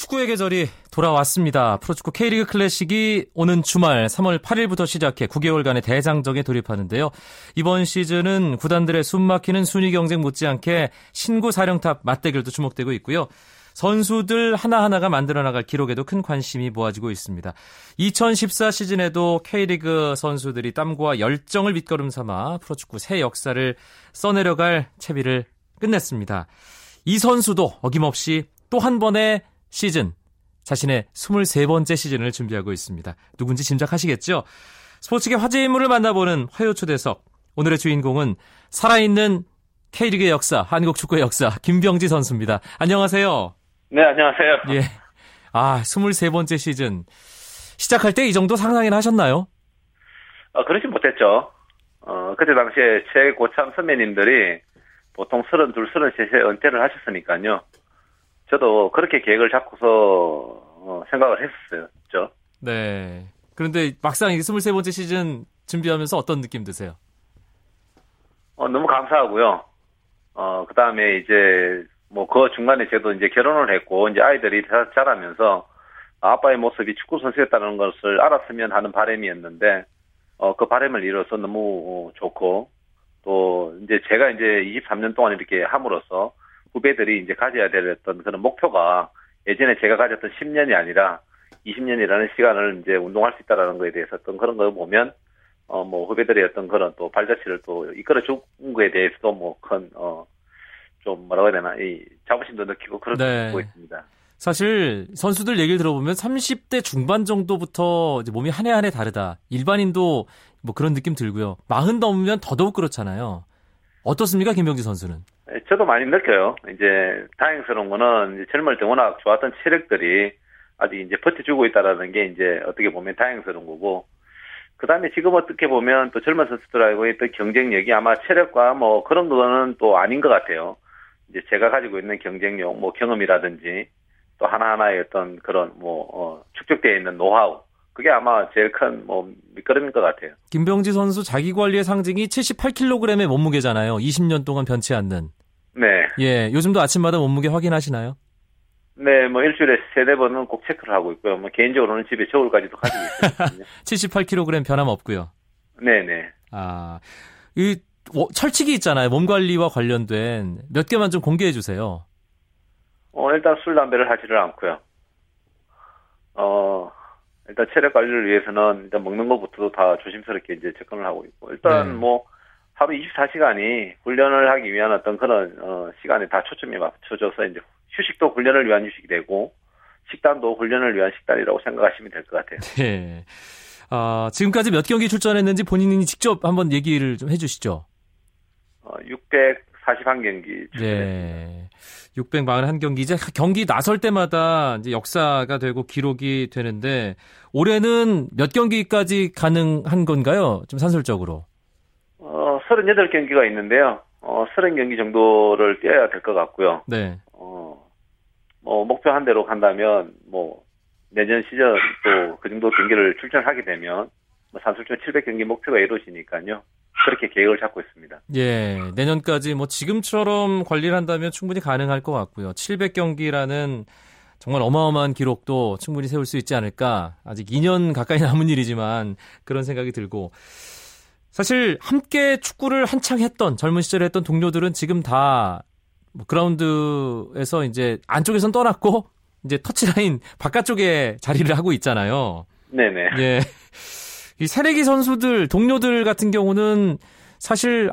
축구의 계절이 돌아왔습니다. 프로축구 K리그 클래식이 오는 주말 3월 8일부터 시작해 9개월간의 대장정에 돌입하는데요. 이번 시즌은 구단들의 숨막히는 순위 경쟁 못지않게 신구 사령탑 맞대결도 주목되고 있고요. 선수들 하나하나가 만들어 나갈 기록에도 큰 관심이 모아지고 있습니다. 2014 시즌에도 K리그 선수들이 땀과 열정을 밑거름 삼아 프로축구 새 역사를 써내려갈 채비를 끝냈습니다. 이 선수도 어김없이 또 한 번의 시즌, 자신의 23번째 시즌을 준비하고 있습니다. 누군지 짐작하시겠죠? 스포츠계 화제 인물을 만나보는 화요 초대석. 오늘의 주인공은 살아있는 K리그의 역사, 한국 축구의 역사, 김병지 선수입니다. 안녕하세요. 네, 안녕하세요. 예. 아, 23번째 시즌. 시작할 때 이 정도 상상이나 하셨나요? 어, 그러지 못했죠. 어, 그때 당시에 최고참 선배님들이 보통 32, 33세 은퇴를 하셨으니까요. 저도 그렇게 계획을 잡고서 어, 생각을 했었어요. 죠 네. 그런데 막상 23번째 시즌 준비하면서 어떤 느낌 드세요? 어, 너무 감사하고요. 어, 그 다음에 이제 뭐 그 중간에 저도 이제 결혼을 했고 이제 아이들이 자라면서 아빠의 모습이 축구 선수였다는 것을 알았으면 하는 바람이었는데 어, 그 바람을 이뤄서 너무 좋고 또 이제 제가 이제 23년 동안 이렇게 함으로써 후배들이 이제 가져야 될 어떤 그런 목표가 예전에 제가 가졌던 10년이 아니라 20년이라는 시간을 이제 운동할 수 있다라는 거에 대해서 어떤 그런 걸 보면 어 뭐 후배들의 어떤 그런 또 발자취를 또 이끌어 준 거에 대해서도 뭐큰어좀 뭐라고 해야 되나 이 자부심도 느끼고 그렇게 네. 보고 있습니다. 사실 선수들 얘기를 들어보면 30대 중반 정도부터 몸이 한 해 한 해 다르다. 일반인도 뭐 그런 느낌 들고요. 마흔 넘으면 더더욱 그렇잖아요. 어떻습니까, 김병지 선수는? 네, 저도 많이 느껴요. 이제 다행스러운 거는 젊을 때 워낙 좋았던 체력들이 아직 이제 버텨주고 있다라는 게 이제 어떻게 보면 다행스러운 거고 그 다음에 지금 어떻게 보면 또 젊은 선수들하고 있던 경쟁력이 아마 체력과 뭐 그런 거는 또 아닌 것 같아요. 이제 제가 가지고 있는 경쟁력, 뭐 경험이라든지 또 하나하나의 어떤 그런 뭐 어, 축적되어 있는 노하우 그게 아마 제일 큰 뭐 밑거름인 것 같아요. 김병지 선수 자기 관리의 상징이 78kg의 몸무게잖아요. 20년 동안 변치 않는. 네. 예, 요즘도 아침마다 몸무게 확인하시나요? 네, 뭐 일주일에 세네 번은 꼭 체크를 하고 있고요. 뭐 개인적으로는 집에 저울까지도 가지고 있거든요. 78kg 변함 없고요. 네, 네. 아, 이 철칙이 있잖아요. 몸 관리와 관련된 몇 개만 좀 공개해 주세요. 어, 일단 술 담배를 하지를 않고요. 어, 일단 체력 관리를 위해서는 일단 먹는 것부터도 다 조심스럽게 이제 접근을 하고 있고 일단 네. 뭐 하루 24시간이 훈련을 하기 위한 어떤 그런 어, 시간에 다 초점이 맞춰져서 이제 휴식도 훈련을 위한 휴식이 되고 식단도 훈련을 위한 식단이라고 생각하시면 될 것 같아요. 네. 아, 지금까지 몇 경기 출전했는지 본인이 직접 한번 얘기를 좀 해주시죠. 어, 641경기 출전했습니다. 네. 641경기 이제 경기 나설 때마다 이제 역사가 되고 기록이 되는데 올해는 몇 경기까지 가능한 건가요? 좀 산술적으로. 어, 38 경기가 있는데요. 어, 30 경기 정도를 뛰어야 될 것 같고요. 네. 어, 뭐, 목표 한 대로 간다면, 뭐, 내년 시즌 또 그 정도 경기를 출전하게 되면, 뭐, 산술적 700 경기 목표가 이루어지니까요. 그렇게 계획을 잡고 있습니다. 예, 내년까지 뭐 지금처럼 관리를 한다면 충분히 가능할 것 같고요. 700 경기라는 정말 어마어마한 기록도 충분히 세울 수 있지 않을까. 아직 2년 가까이 남은 일이지만 그런 생각이 들고. 사실 함께 축구를 한창 했던 젊은 시절에 했던 동료들은 지금 다뭐 그라운드에서 이제 안쪽에선 떠났고 이제 터치라인 바깥쪽에 자리를 하고 있잖아요. 네네. 예. 이 새내기 선수들, 동료들 같은 경우는 사실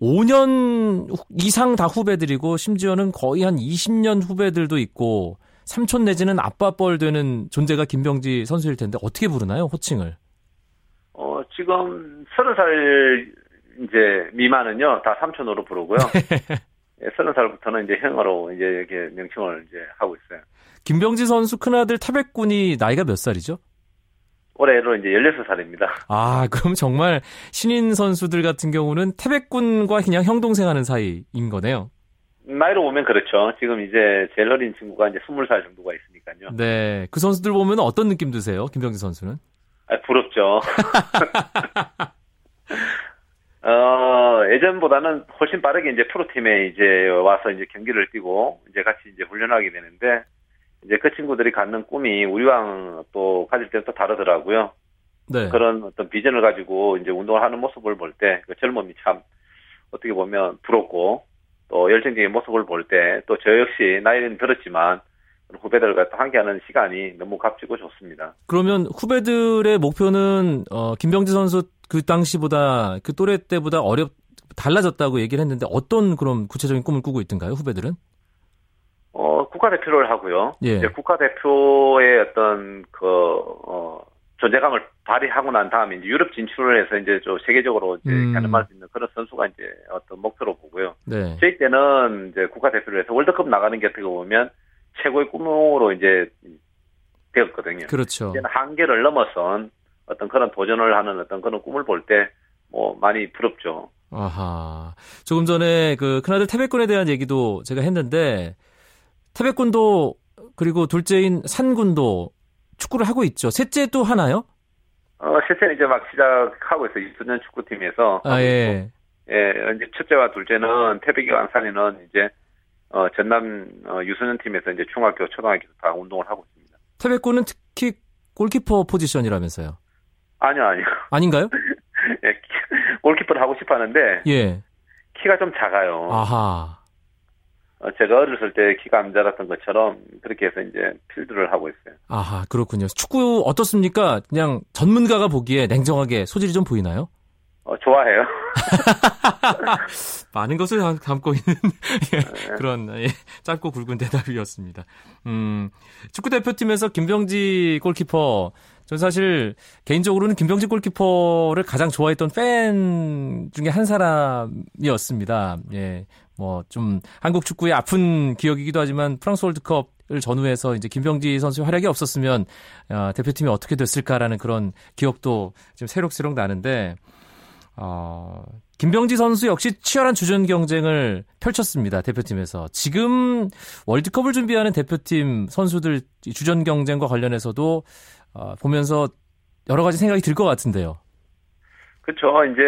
5년 이상 다 후배들이고 심지어는 거의 한 20년 후배들도 있고 삼촌 내지는 아빠 뻘 되는 존재가 김병지 선수일 텐데 어떻게 부르나요, 호칭을? 어, 지금 30살 이제 미만은요, 다 삼촌으로 부르고요. 예, 30살부터는 이제 형으로 이제 이렇게 명칭을 이제 하고 있어요. 김병지 선수 큰아들 타백군이 나이가 몇 살이죠? 올해로 이제 16살입니다. 아, 그럼 정말 신인 선수들 같은 경우는 태백군과 그냥 형동생 하는 사이인 거네요. 나이로 보면 그렇죠. 지금 이제 제일 어린 친구가 이제 20살 정도가 있으니까요. 네. 그 선수들 보면 어떤 느낌 드세요? 김병지 선수는? 아, 부럽죠. 어, 예전보다는 훨씬 빠르게 이제 프로팀에 이제 와서 이제 경기를 뛰고 이제 같이 이제 훈련하게 되는데 이제 그 친구들이 갖는 꿈이 우리랑 또 가질 때는 또 다르더라고요. 네. 그런 어떤 비전을 가지고 이제 운동을 하는 모습을 볼 때 그 젊음이 참 어떻게 보면 부럽고 또 열정적인 모습을 볼 때 또 저 역시 나이는 들었지만 후배들과 또 함께하는 시간이 너무 값지고 좋습니다. 그러면 후배들의 목표는 어, 김병지 선수 그 당시보다 그 또래 때보다 어렵 달라졌다고 얘기를 했는데 어떤 그런 구체적인 꿈을 꾸고 있던가요 후배들은? 어 국가대표를 하고요. 예. 이제 국가대표의 어떤 그 어, 존재감을 발휘하고 난 다음에 이제 유럽 진출을 해서 이제 좀 세계적으로 이제 음. 가늠할 수 있는 그런 선수가 이제 어떤 목표로 보고요. 네. 저희 때는 이제 국가대표를 해서 월드컵 나가는 게 어떻게 보면 최고의 꿈으로 이제 되었거든요. 그렇죠. 이제는 한계를 넘어선 어떤 그런 도전을 하는 어떤 그런 꿈을 볼 때 뭐 많이 부럽죠. 아하. 조금 전에 그 큰아들 태백군에 대한 얘기도 제가 했는데 태백군도 그리고 둘째인 산군도 축구를 하고 있죠. 셋째도 하나요? 어, 셋째는 이제 막 시작하고 있어요. 이수년 축구팀에서. 아, 예. 예, 이제 첫째와 둘째는 태백이 안산이는 이제 어, 전남 어, 유소년 팀에서 이제 중학교, 초등학교 다 운동을 하고 있습니다. 태백군은 특히 골키퍼 포지션이라면서요? 아니요, 아니요. 아닌가요? 예, 골키퍼를 하고 싶어 하는데. 예. 키가 좀 작아요. 아하. 어, 제가 어렸을 때 키가 안 자랐던 것처럼 그렇게 해서 이제 필드를 하고 있어요. 아하, 그렇군요. 축구 어떻습니까? 그냥 전문가가 보기에 냉정하게 소질이 좀 보이나요? 어, 좋아해요. 많은 것을 담고 있는 예, 그런 예, 짧고 굵은 대답이었습니다. 음, 축구 대표팀에서 김병지 골키퍼 전 사실 개인적으로는 김병지 골키퍼를 가장 좋아했던 팬 중에 한 사람이었습니다. 예. 뭐 좀 한국 축구의 아픈 기억이기도 하지만 프랑스 월드컵 을 전후해서 이제 김병지 선수의 활약이 없었으면 어, 대표팀이 어떻게 됐을까라는 그런 기억도 지금 새록새록 나는데 어, 김병지 선수 역시 치열한 주전 경쟁을 펼쳤습니다. 대표팀에서. 지금 월드컵을 준비하는 대표팀 선수들 주전 경쟁과 관련해서도 어, 보면서 여러 가지 생각이 들 것 같은데요. 그렇죠. 이제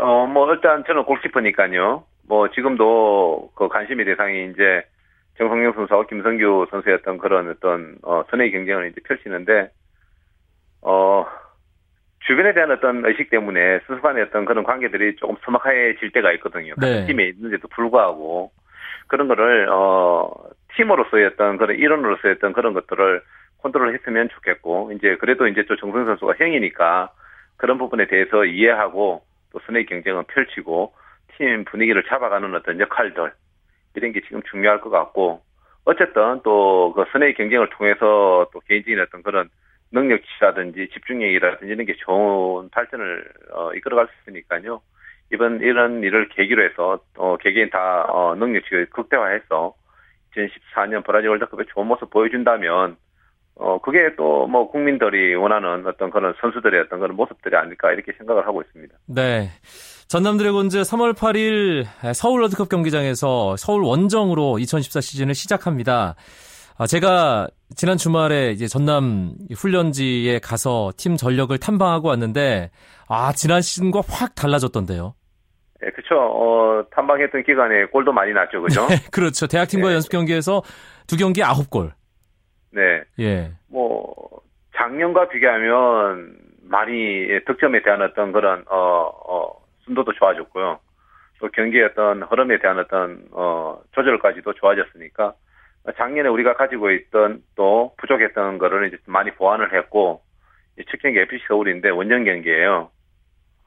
어 뭐 일단 저는 골키퍼니까요. 뭐 지금도 그 관심의 대상이 이제 정성영 선수와 김성규 선수였던 그런 어떤 어 선의 경쟁을 이제 펼치는데 어 주변에 대한 어떤 의식 때문에 스스 간의 어떤 그런 관계들이 조금 서막해질 때가 있거든요. 같은 팀에 있는데도 불구하고 그런 거를 어 팀으로서의 어떤 그런 일원으로서의 어떤 그런 것들을 컨트롤 했으면 좋겠고 이제 그래도 이제 또 정성 선수가 형이니까 그런 부분에 대해서 이해하고 또 선의 경쟁을 펼치고 팀 분위기를 잡아가는 어떤 역할들 이런 게 지금 중요할 것 같고 어쨌든 또그 선의 경쟁을 통해서 또 개인적인 어떤 그런 능력치라든지 집중력이라든지 이런 게 좋은 발전을 어, 이끌어갈 수 있으니까요. 이번 이런 일을 계기로 해서 어, 개개인 다 어, 능력치를 극대화해서 2014년 브라질 월드컵에 좋은 모습 보여준다면 어 그게 또 뭐 국민들이 원하는 어떤 그런 선수들의 어떤 그런 모습들이 아닐까 이렇게 생각을 하고 있습니다. 네. 전남 드래곤즈 3월 8일 서울 월드컵 경기장에서 서울 원정으로 2014 시즌을 시작합니다. 아, 제가 지난 주말에 이제 전남 훈련지에 가서 팀 전력을 탐방하고 왔는데 아 지난 시즌과 확 달라졌던데요. 네, 그렇죠. 어, 탐방했던 기간에 골도 많이 났죠, 그죠? 네, 그렇죠. 대학팀과 네. 연습 경기에서 두 경기 아홉 골. 네. 예. 뭐 작년과 비교하면 많이 득점에 대한 어떤 그런 어, 어 순도도 좋아졌고요. 또 경기의 어떤 흐름에 대한 어떤 어 조절까지도 좋아졌으니까 작년에 우리가 가지고 있던 또 부족했던 거를 이제 많이 보완을 했고 첫 경기 FC 서울인데 원정 경기예요.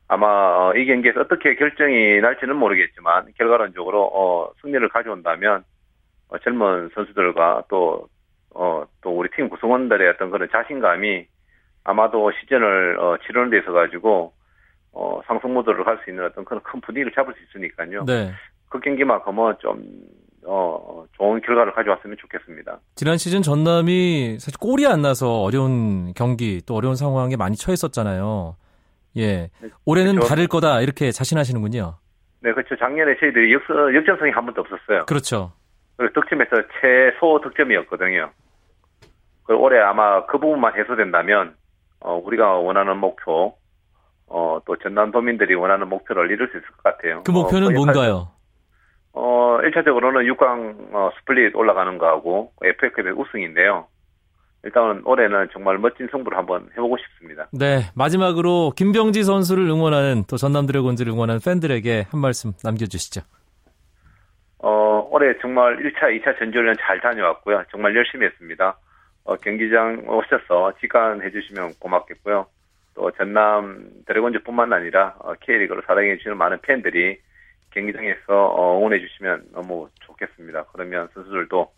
아마 어, 이 경기에서 어떻게 결정이 날지는 모르겠지만 결과론적으로 어, 승리를 가져온다면 어, 젊은 선수들과 또 어, 또 우리 팀 구성원들의 어떤 그런 자신감이 아마도 시즌을 어, 치르는 데 있어 가지고 어, 상승 모드를 갈 수 있는 어떤 그런 큰 분위기를 잡을 수 있으니까요. 네. 그 경기만큼은 좀 어, 좋은 결과를 가져왔으면 좋겠습니다. 지난 시즌 전남이 사실 골이 안 나서 어려운 경기 또 어려운 상황에 많이 처했었잖아요. 예. 네, 올해는 그렇죠. 다를 거다 이렇게 자신하시는군요. 네, 그렇죠. 작년에 저희들이 역, 역전성이 한 번도 없었어요. 그렇죠. 그리고 득점에서 최소 득점이었거든요. 그리고 올해 아마 그 부분만 해소된다면 어, 우리가 원하는 목표, 어, 또 전남 도민들이 원하는 목표를 이룰 수 있을 것 같아요. 그 목표는 어, 그 뭔가요? 어, 1차적으로는 6강 어, 스플릿 올라가는 거하고 FA컵의 우승인데요. 일단 올해는 정말 멋진 승부를 한번 해보고 싶습니다. 네, 마지막으로 김병지 선수를 응원하는 또 전남 드래곤즈를 응원하는 팬들에게 한 말씀 남겨주시죠. 어, 올해 정말 1차, 2차 전지훈련 잘 다녀왔고요. 정말 열심히 했습니다. 어, 경기장 오셔서 직관해 주시면 고맙겠고요. 또 전남 드래곤즈뿐만 아니라 어, K리그를 사랑해 주시는 많은 팬들이 경기장에서 어, 응원해 주시면 너무 좋겠습니다. 그러면 선수들도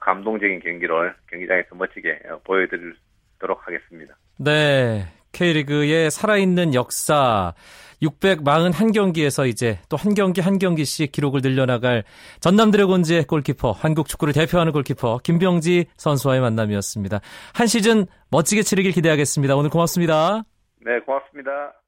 감동적인 경기를 경기장에서 멋지게 어, 보여드리도록 하겠습니다. 네. K리그의 살아있는 역사 641경기에서 이제 또 한 경기 한 경기씩 기록을 늘려나갈 전남 드래곤즈의 골키퍼 한국 축구를 대표하는 골키퍼 김병지 선수와의 만남이었습니다. 한 시즌 멋지게 치르길 기대하겠습니다. 오늘 고맙습니다. 네, 고맙습니다.